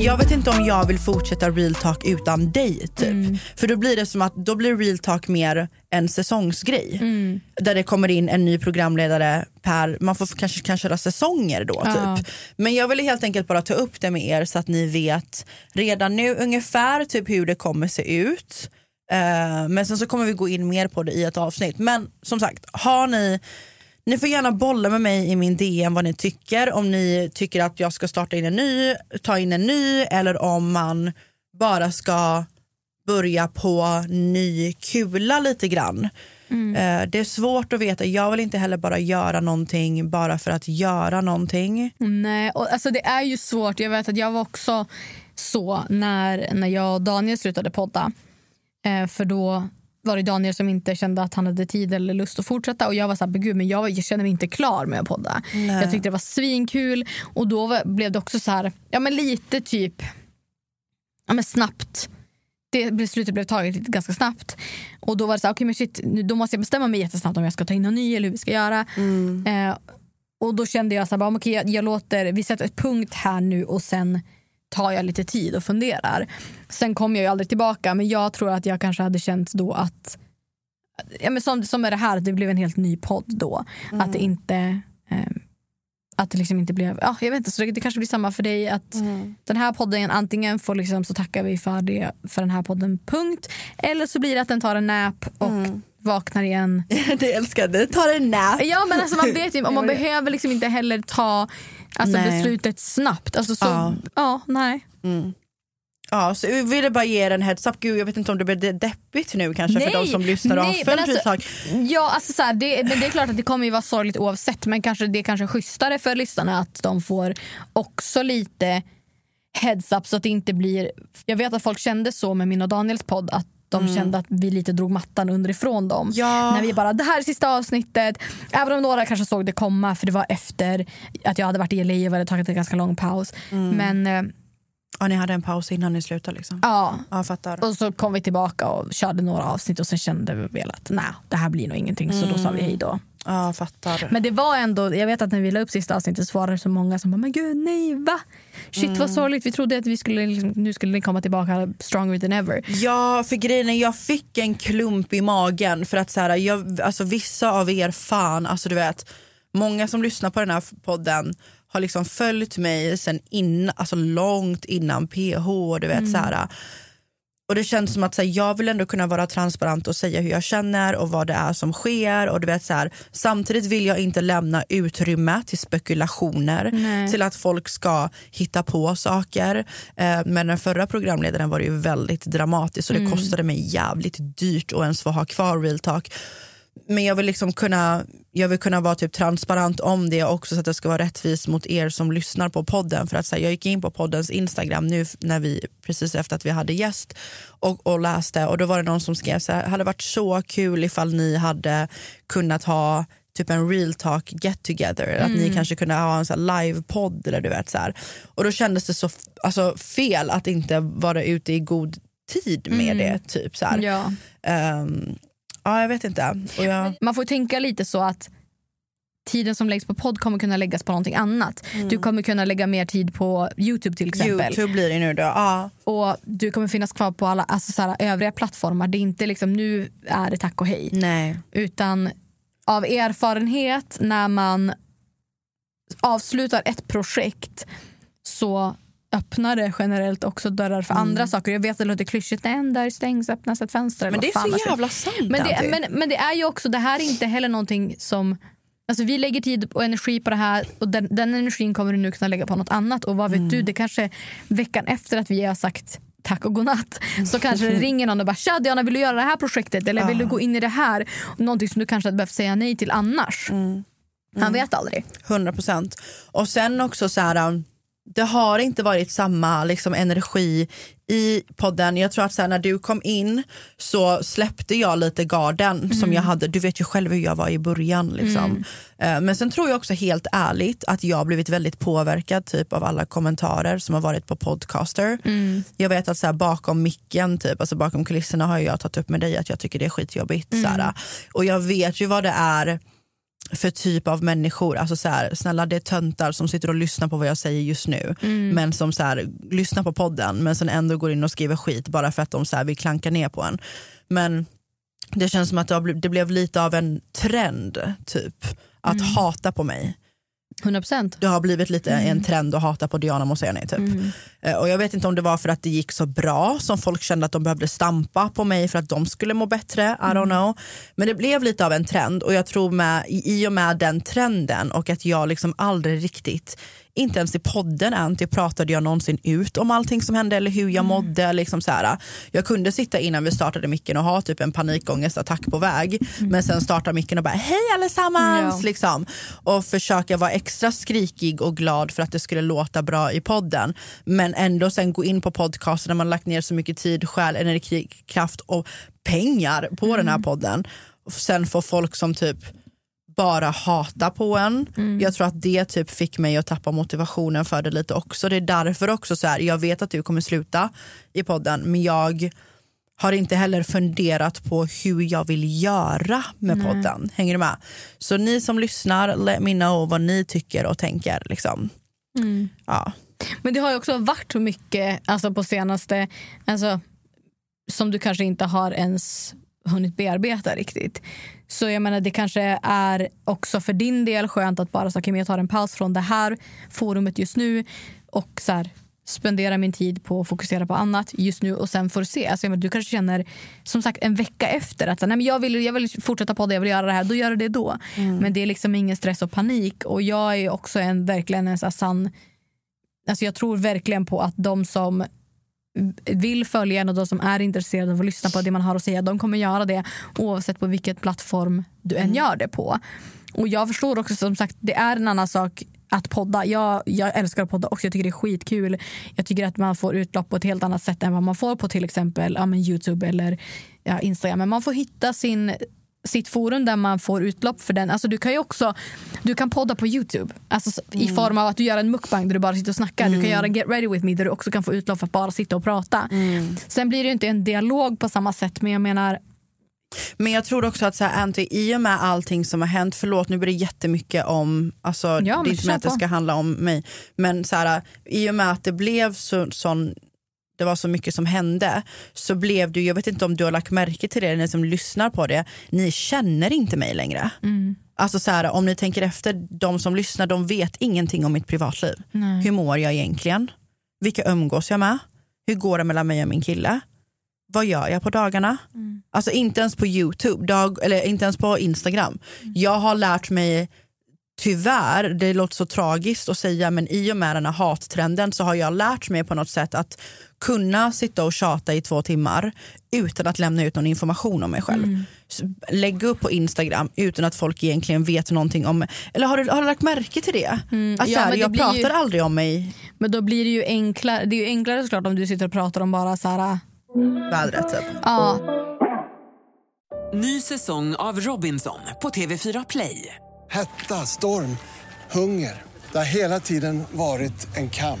Jag vet inte om jag vill fortsätta real talk utan dig typ. För då blir det som att då blir real talk mer en säsongsgrej. Där det kommer in en ny programledare per, man får kanske kan köra säsonger då Ja. typ. Men jag ville helt enkelt bara ta upp det med er så att ni vet redan nu ungefär typ hur det kommer se ut. Eh, men sen så kommer vi gå in mer på det i ett avsnitt. Men som sagt, har ni ni får gärna bolla med mig i min DM vad ni tycker. Om ni tycker att jag ska starta in en ny, ta in en ny eller om man bara ska börja på ny kula lite grann. Eh, det är svårt att veta. Jag vill inte heller bara göra någonting bara för att göra någonting. Nej, och alltså det är ju svårt. Jag vet att jag var också så när, när jag och Daniel slutade podda. Eh, för då var det Daniel som inte kände att han hade tid eller lust att fortsätta. Och Jag var så här, "Men gud, men jag, jag känner mig inte klar med att podda. Nej. Jag tyckte det var svinkul. Och då var, blev det också så här, ja men lite typ ja, men snabbt. Det beslutet blev taget ganska snabbt. Och då var det så här, okej men shit, då måste jag bestämma mig jättesnabbt om jag ska ta in någon ny eller hur vi ska göra. Eh, och då kände jag så här, bara, okej, jag, jag låter, vi sätter ett punkt här nu och sen tar jag lite tid och funderar. Sen kom jag ju aldrig tillbaka men jag tror att jag kanske hade känt då att ja, men som, som är det här, att det blev en helt ny podd då. Att det inte eh, att det liksom inte blev, ja, jag vet inte, så det, det kanske blir samma för dig att den här podden antingen får liksom så tackar vi för det för den här podden punkt eller så blir det att den tar en nap och vaknar igen. det älskar det. Ta en nap. Ja men alltså man vet ju, och man behöver liksom inte heller ta alltså, Nej. beslutet snabbt. Alltså, så, Ja. ja. nej. Ja, så jag ville bara ge er en heads up. Gud, jag vet inte om det blir de- deppigt nu kanske för Nej, de som lyssnar och har nej, följt alltså- Ja, alltså så här, det, men det är klart att det kommer ju vara sorgligt oavsett men kanske det är kanske schysstare för lyssnarna att de får också lite heads up så att det inte blir... Jag vet att folk kände så med min och Daniels podd att de Mm. kände att vi lite drog mattan underifrån dem. Ja. När vi bara, det här är sista avsnittet. Även om några kanske såg det komma för det var efter att jag hade varit i LA och hade tagit en ganska lång paus. Mm. Men eh, Ja, ni hade en paus innan ni slutade liksom? ja, Ja, fattar. och så kom vi tillbaka och körde några avsnitt och sen kände vi väl att nej, det här blir nog ingenting. Så då sa vi hej då. Ja, fattar. Men det var ändå, jag vet att när vi la upp sista avsnittet så var det så många som bara men gud nej va? Shit Mm. vad sorgligt, vi trodde att vi skulle, liksom, nu skulle den komma tillbaka stronger than ever. Ja, för grejen jag fick en klump i magen för att så här, jag, alltså, vissa av er fan, alltså du vet, många som lyssnar på den här podden har liksom följt mig sen in, alltså långt innan PH. Du vet, så här, och det känns som att så här, jag vill ändå kunna vara transparent och säga hur jag känner och vad det är som sker. Och du vet, så här, samtidigt vill jag inte lämna utrymme till spekulationer, Nej. till att folk ska hitta på saker. Eh, men den förra programledaren var ju väldigt dramatiskt och det kostade mig jävligt dyrt att ens få ha kvar real talk. Men jag vill liksom kunna, jag vill kunna vara typ transparent om det också så att det ska vara rättvist mot er som lyssnar på podden. För att så här, Jag gick in på poddens Instagram nu när vi, precis efter att vi hade gäst och, och läste och då var det någon som skrev så här, hade varit så kul ifall ni hade kunnat ha typ en real talk get together. Att ni kanske kunde ha en så live-podd eller du vet så här. Och då kändes det så alltså, fel att inte vara ute i god tid med det. typ så här. Ja. Ja, jag vet inte. Och jag, Man får tänka lite så att tiden som läggs på podd kommer kunna läggas på någonting annat. Du kommer kunna lägga mer tid på Youtube till exempel. Youtube blir det nu då. Ja. Och du kommer finnas kvar på alla alltså så här, övriga plattformar. Det är inte liksom nu är det tack och hej. Nej. Utan av erfarenhet när man avslutar ett projekt så öppnar det generellt också dörrar för andra saker. Jag vet att det låter klyschigt, en dörr stängs öppnas ett fönster. Men det är så jävla sant. men det, men, men det är ju också, det här är inte heller någonting som Alltså vi lägger tid och energi på det här och den, den energin kommer du nu kunna lägga på något annat. Och vad vet Mm. du, det kanske veckan efter att vi har sagt tack och godnatt så kanske det ringer någon och bara “tja Diana vill du göra det här projektet eller vill du gå in i det här?” Någonting som du kanske hade behövt säga nej till annars. Mm. Han vet aldrig. 100 procent. Och sen också så här, um, det har inte varit samma liksom, energi i podden. Jag tror att så här, när du kom in så släppte jag lite garden som jag hade. Du vet ju själv hur jag var i början. Liksom. Eh, Men sen tror jag också helt ärligt att jag blivit väldigt påverkad typ av alla kommentarer som har varit på podcaster. Jag vet att så här, bakom micken, typ, alltså bakom kulisserna har jag tagit upp med dig att jag tycker det är skitjobbigt. Så här. Och jag vet ju vad det är för typ av människor. Alltså så här, snälla det är töntar som sitter och lyssnar på vad jag säger just nu. Men som så här, lyssnar på podden men sen ändå går in och skriver skit bara för att de så här, vill klanka ner på en. Men det känns som att det, blev lite av en trend typ. Att hata på mig. 100 procent. Det har blivit lite en trend att hata på Diana Mosseni typ. Eh, Och jag vet inte om det var för att det gick så bra som folk kände att de behövde stampa på mig för att de skulle må bättre. I don't know. Men det blev lite av en trend och jag tror med, i och med den trenden och att jag liksom aldrig riktigt inte ens i podden Anty pratade jag någonsin ut om allting som hände eller hur jag mådde. Liksom så här. Jag kunde sitta innan vi startade micken och ha typ en panikångestattack på väg. Men sen starta micken och bara hej allesammans. Ja. Liksom. Och försöka vara extra skrikig och glad för att det skulle låta bra i podden. Men ändå sen gå in på podcasten när man lagt ner så mycket tid, själ, energi, kraft och pengar på den här podden. Och sen får folk som typ bara hata på en. Jag tror att det typ fick mig att tappa motivationen för det lite också. Det är därför också så här, jag vet att du kommer sluta i podden men jag har inte heller funderat på hur jag vill göra med podden. Hänger du med? Så ni som lyssnar, let me know vad ni tycker och tänker. Liksom. Ja. Men det har ju också varit så mycket alltså på senaste, alltså, som du kanske inte har ens hunnit bearbeta riktigt. Så jag menar det kanske är också för din del skönt att bara okay, jag tar en paus från det här forumet just nu och så här, spendera min tid på att fokusera på annat just nu och sen får se. Alltså, jag menar, du kanske känner som sagt en vecka efter att så, nej, men jag, vill, jag vill fortsätta på det, jag vill göra det här. Då gör du det då. Men det är liksom ingen stress och panik. Och jag är också en, verkligen en så här sann... Alltså jag tror verkligen på att de som vill följa en och de som är intresserade av att lyssna på det man har att säga, de kommer göra det oavsett på vilken plattform du än gör det på. Och jag förstår också som sagt, det är en annan sak att podda. Jag, jag älskar att podda också. Jag tycker det är skitkul. Jag tycker att man får utlopp på ett helt annat sätt än vad man får på till exempel ja, Youtube eller ja, Instagram. Men man får hitta sin sitt forum där man får utlopp för den. Alltså du kan också du kan podda på Youtube alltså, i Mm. form av att du gör en mukbang där du bara sitter och snackar. Du kan Mm. göra en Get ready with me där du också kan få utlopp för att bara sitta och prata. Sen blir det ju inte en dialog på samma sätt men jag menar Men jag tror också att så här, Anty, i och med allting som har hänt, förlåt nu blir det jättemycket om, alltså, men det är inte att det ska handla om mig, men så här, i och med att det blev så, sån det var så mycket som hände så blev det, jag vet inte om du har lagt märke till det, ni som lyssnar på det, ni känner inte mig längre. Mm. Alltså så här, om ni tänker efter, de som lyssnar de vet ingenting om mitt privatliv. Nej. Hur mår jag egentligen? Vilka umgås jag med? Hur går det mellan mig och min kille? Vad gör jag på dagarna? Alltså inte ens på Youtube, dag, eller inte ens på Instagram. Jag har lärt mig, tyvärr, det låter så tragiskt att säga, men i och med den här hattrenden så har jag lärt mig på något sätt att kunna sitta och tjata i två timmar utan att lämna ut någon information om mig själv. S- Lägga upp på Instagram utan att folk egentligen vet någonting om Eller har du, har du lagt märke till det? Mm, att ja, här, jag pratar ju- aldrig om mig Men då blir det ju enklare, det är ju enklare såklart om du sitter och pratar om bara så här... vädret. Typ. Ja, Ny säsong av Robinson på TV4 Play. Hetta, storm, hunger. Det har hela tiden varit en kamp.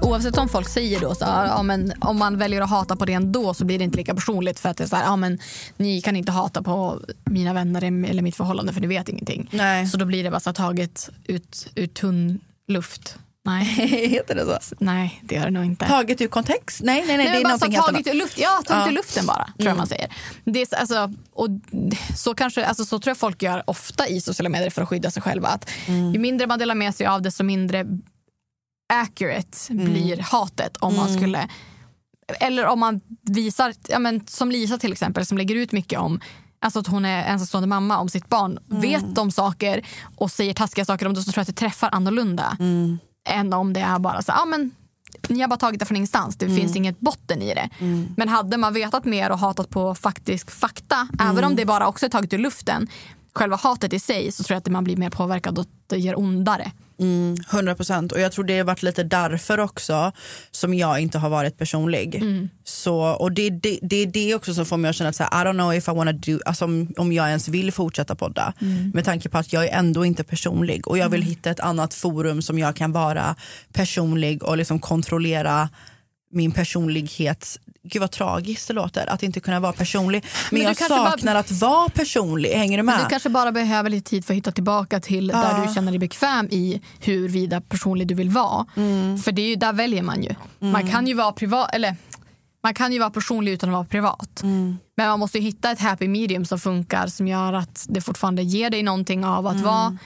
Oavs- Oavsett om folk säger då så ja, men om man väljer att hata på det ändå så blir det inte lika personligt för att det är så här, ja, men ni kan inte hata på mina vänner eller mitt förhållande för ni vet ingenting. Nej. Så då blir det bara så taget ut, ut tunn luft. Nej. Heter det så? Nej, det gör det nog inte. Taget ur kontext? Nej, nej, nej, det men är bara någonting annat. ur luft, ja, tagit Ja. ur luften bara, tror jag Mm. man säger. Det är, så- alltså, och så, kanske, alltså, så tror jag folk gör ofta i sociala medier för att skydda sig själva. Att Mm. Ju mindre man delar med sig av desto mindre accurate Mm. blir hatet om man skulle... Eller om man visar, ja, men, som Lisa till exempel som lägger ut mycket om Alltså att hon är ensamstående mamma om sitt barn. Mm. Vet de saker och säger taskiga saker om det så tror jag att det träffar annorlunda. Mm. Än om det är bara så ja men ni har bara tagit det från ingenstans, det Mm. finns inget botten i det. Men hade man vetat mer och hatat på faktisk fakta, Mm. även om det bara också är taget ur luften, själva hatet i sig så tror jag att man blir mer påverkad och det gör ondare. Mm, 100 procent. Och jag tror det har varit lite därför också som jag inte har varit personlig. Mm. Så, och det, det, det är det också som får mig att känna att så här, I don't know if I wanna do, alltså om, om jag ens vill fortsätta podda. Mm. Med tanke på att jag är ändå inte personlig och jag vill hitta ett annat forum som jag kan vara personlig och liksom kontrollera min personlighet. Gud vad tragiskt det låter att inte kunna vara personlig. Men, Men du jag kanske bara- saknar att vara personlig. Hänger du med? Men du kanske bara behöver lite tid för att hitta tillbaka till där Ja. du känner dig bekväm i huruvida personlig du vill vara. Mm. För det är ju, där väljer man ju. Man kan ju vara privat, eller man kan ju vara personlig utan att vara privat. Mm. Men man måste ju hitta ett happy medium som funkar som gör att det fortfarande ger dig någonting av att vara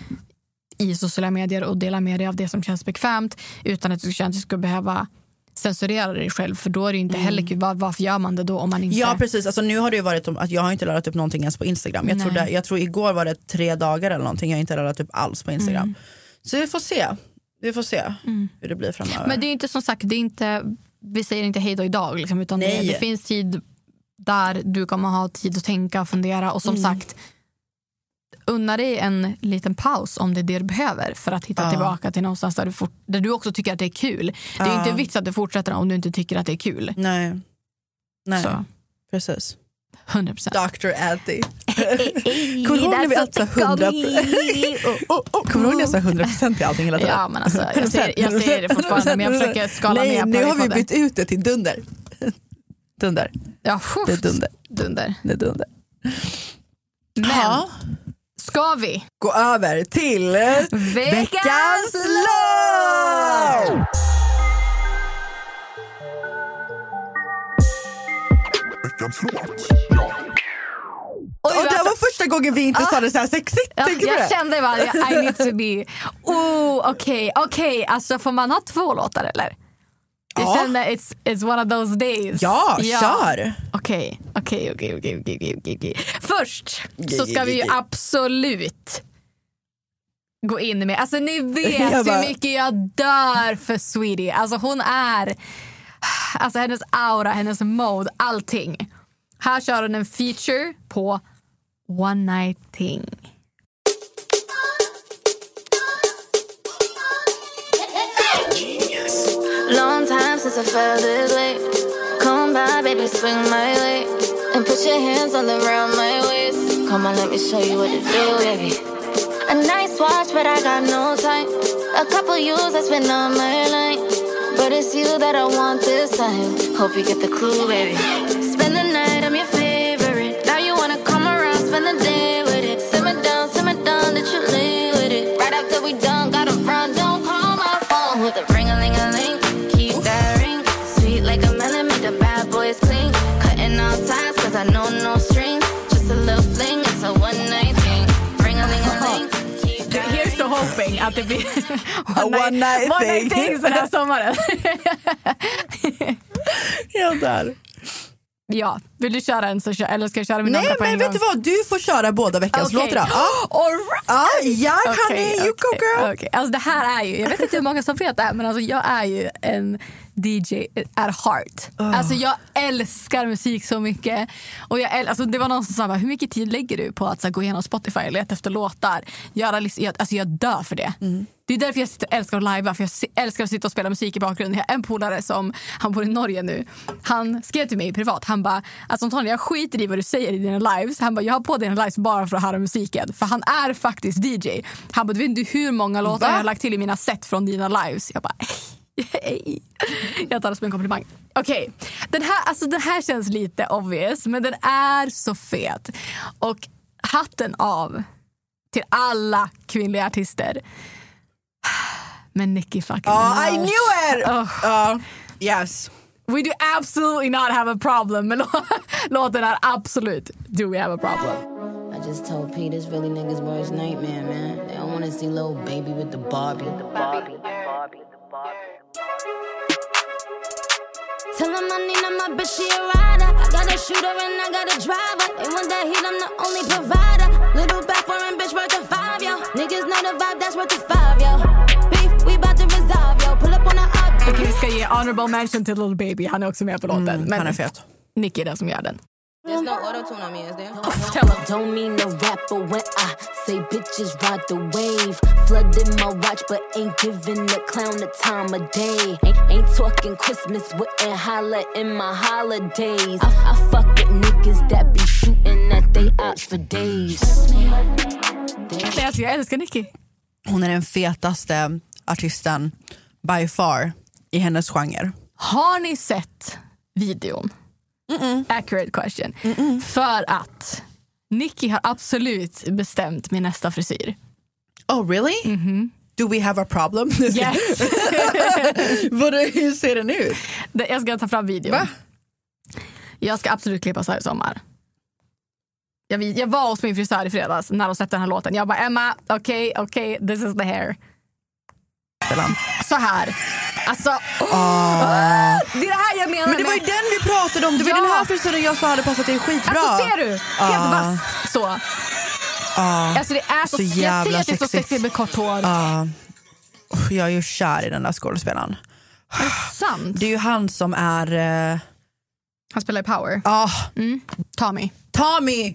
i sociala medier och dela med dig av det som känns bekvämt utan att du känner att du ska behöva censurera dig själv för då är det inte heller kul. Var, varför gör man det då om man inte... Ja precis, alltså, nu har det ju varit att jag har inte laddat upp någonting ens på Instagram. Jag, trodde, jag tror igår var det tre dagar eller någonting jag har inte laddat upp alls på Instagram. Så vi får se. Vi får se hur det blir framöver. Men det är inte som sagt, det är inte, vi säger inte hej då idag liksom, utan det, det finns tid där du kommer ha tid att tänka och fundera och som Mm. sagt unna dig en liten paus om det är det du behöver för att hitta Ja. tillbaka till någonstans där du, fort, där du också tycker att det är kul. Det är inte vits att du fortsätter om du inte tycker att det är kul. Nej. Nej. Så. Precis. 100 procent. Dr. Addy. Kommer du ihåg när vi alltså 100 Kommer du ihåg när jag sa 100 procent i allting hela tiden? Ja, men alltså, jag ser- jag ser det fortfarande, men jag försöker skala Nej, ner nu har vi bytt ut det till dunder. Dunder. Ja, Det är dunder. dunder. Det är dunder. Men. Ska vi Gå över till Veckans låt! Och det var första gången vi inte sa det så här sexigt. Ja, jag det? kände bara I need to be... Oh, Okej, okej. Alltså får man ha två låtar eller? Jag Ja. kände it's, it's one of those days. Ja, kör. Okej, okej, okej, okej, okej, okej, okej. Först så ska vi ju absolut gå in med, alltså ni vet bara- hur mycket jag dör för Sweetie. Alltså hon är, alltså hennes aura, hennes mode, allting. Här kör hon en feature på One Night Thing. Since I felt this way. Come by, baby, swing my way. And put your hands all around my waist. Come on, let me show you what to do, baby. A nice watch, but I got no time. A couple years I spent on my line. But it's you that I want this time. Hope you get the clue, baby. To hoping att det blir A one night one thing. night things den här sommaren. Jag där. ja, vill du köra en så kör, eller ska jag köra min Nej andra på men en vet gång? du vad, du får köra båda veckans Okej. låtar. Ja. All right. Ja, ja Okej, honey, you go girl. okej. Alltså det här är ju, jag vet inte hur många som vet det här, men alltså jag är ju en DJ at heart. Alltså jag älskar musik så mycket. Och jag äl- alltså det var någon som sa, hur mycket tid lägger du på att så här, gå igenom Spotify och leta efter låtar? Göra, jag, alltså jag dör för det. Det är därför jag älskar att lajva, för jag älskar att sitta och spela musik i bakgrunden. Jag har en polare som, han bor i Norge nu, han skrev till mig privat, han bara, alltså Antonija jag skiter i vad du säger i dina lives. Han bara, jag har på dina lives bara för att höra musiken. För han är faktiskt DJ. Han bara, du vet inte hur många låtar Va? jag har lagt till i mina set från dina lives. Jag bara. Jag tar det som en komplimang. Okej, den, här, alltså, den här känns lite obvious, men den är så fet. Och hatten av till alla kvinnliga artister. Men Nicki fucking Ja, I knew it! Oh. Ja, yes. We do absolutely not have a problem. Men lå- låten är absolut do we have a problem. I just told Pete it's really niggas' worst nightmare, man. They don't wanna see little baby with the Barbie. The Barbie. Tell them I need my bitch, she a rider. I got a shooter and I got a driver. They want that heat, I'm the only provider. Little back foreign bitch worth a five, yo. Niggas know the vibe, that's worth a five, yo. Beef, we about to resolve, yo. Pull up on the up. Okej, vi ska ge honorable mention till Little Baby. Han er är också med på låten. men Mm, han är fet. Nicki är er den som gör den. There's no mm-hmm. auto tune on me, is there? Tell him. Don't mean to rap, but when I say bitches ride the wave, flooded my watch, but ain't giving the clown the time of day. Ain't, ain't talking Christmas, wouldn't holla in my holidays. I, I fuck with niggas that be shooting at they ops for days. Nej, alltså, jag älskar Nicki. Hon är den fetaste artisten by far i hennes genre. Har ni sett videon? Accurate question. För att Nicki har absolut bestämt min nästa frisyr. Oh really? Do we have a problem? Yes. Hur ser den ut? Jag ska ta fram videon. Va? Jag ska absolut klippa så här i sommar. Jag, jag var hos min frisör i fredags när de släppte den här låten. Jag bara Emma, okej, okej, this is the hair. Så här. Alltså, Ah. det är det här jag menar Men det var ju med... den vi pratade om. Det var Ja. den här frisyren jag sa hade passat dig skitbra. Alltså ser du? Helt Ah. vasst. Så. Ah. Alltså det är så, Så jag ser att det är så sexigt. med kort hår. Ja. Usch, Jag är ju kär i den där skådespelaren. Sant. Det är ju han som är... eh, Han spelar i Power. ah, Mm. Tommy. Tommy!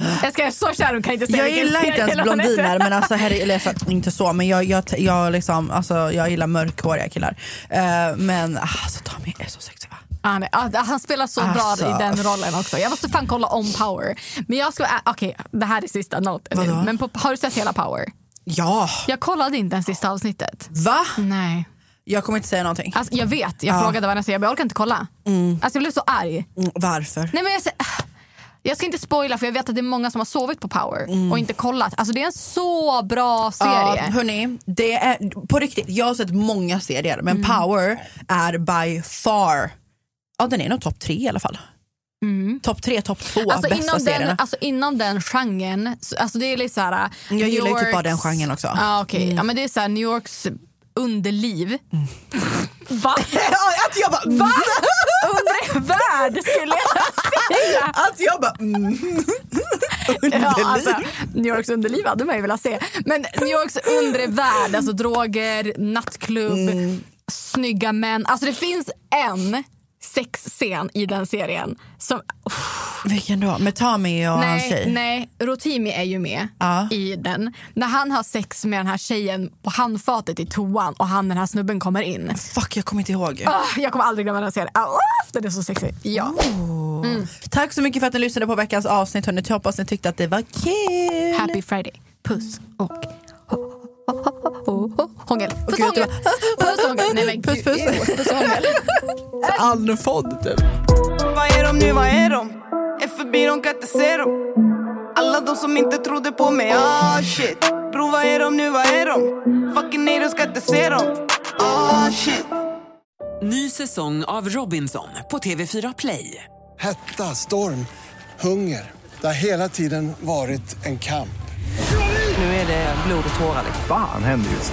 Ah. Jag ska så kär hon kan inte säga Jag gillar inte ens blondiner men alltså här, eller så, inte så men jag, jag, jag, liksom, alltså, jag gillar mörkhåriga killar. Eh, men alltså Tommy är så sexig va? Han, är, ah, han spelar så Alltså. bra i den rollen också. Jag måste fan kolla om Power. Men jag ska, ah, okej det här är sista noten. Vadå? Men på, har du sett hela Power? Ja. Jag kollade inte ens sista avsnittet. Va? Nej. Jag kommer inte säga någonting. Alltså, jag vet, jag Ja. frågade Vanessa, jag bara, jag orkar inte kolla. Alltså, jag blev så arg. Mm, varför? Nej, men jag, jag ska inte spoila för jag vet att det är många som har sovit på Power och inte kollat. Alltså, det är en så bra serie. Ja, hörni, det är, på riktigt, jag har sett många serier men Power är by far, ja den är nog topp tre i alla fall. Topp tre, topp två Alltså bästa inom, serierna. den, alltså inom den genren, så- alltså det är lite såhär... Jag New gillar ju typ bara den genren också. Ja, okej. Mm. ja, men det är såhär New Yorks underliv. Va? att jag bara, Va? Undre värld skulle jag Att jag bara, mm. Ja, alltså, New Yorks underliv hade man ju velat se. Men New Yorks undre värld, alltså droger, nattklubb, Mm. snygga män. Alltså det finns en sexscen i den serien som... Vilken då? Med Tommy och hans Nej, tjej? nej, Rotimi är ju med Ja. i den. När han har sex med den här tjejen på handfatet i toan och han den här snubben kommer in. Fuck jag kommer inte ihåg. Ah, jag kommer aldrig glömma den serien. Ah, den är så sexig. Ja. Mm. Tack så mycket för att ni lyssnade på veckans avsnitt. Hörni. Jag hoppas ni tyckte att det var kul. Happy Friday. Puss och hångel. Puss hångel. Puss hångel. Nej men Puss, puss. Puss hångel. Andfådd typ. Vad är de nu, vad är de? Är förbi, de kan inte se dem Alla de som inte trodde på mig, ah shit Bro, vad är de nu, vad är de? Fucking nej, de ska inte se dem Ah shit Ny säsong av Robinson på TV4 Play. Hetta, storm, hunger. Det har hela tiden varit en kamp. Nu är det blod och tårar. Fan händer just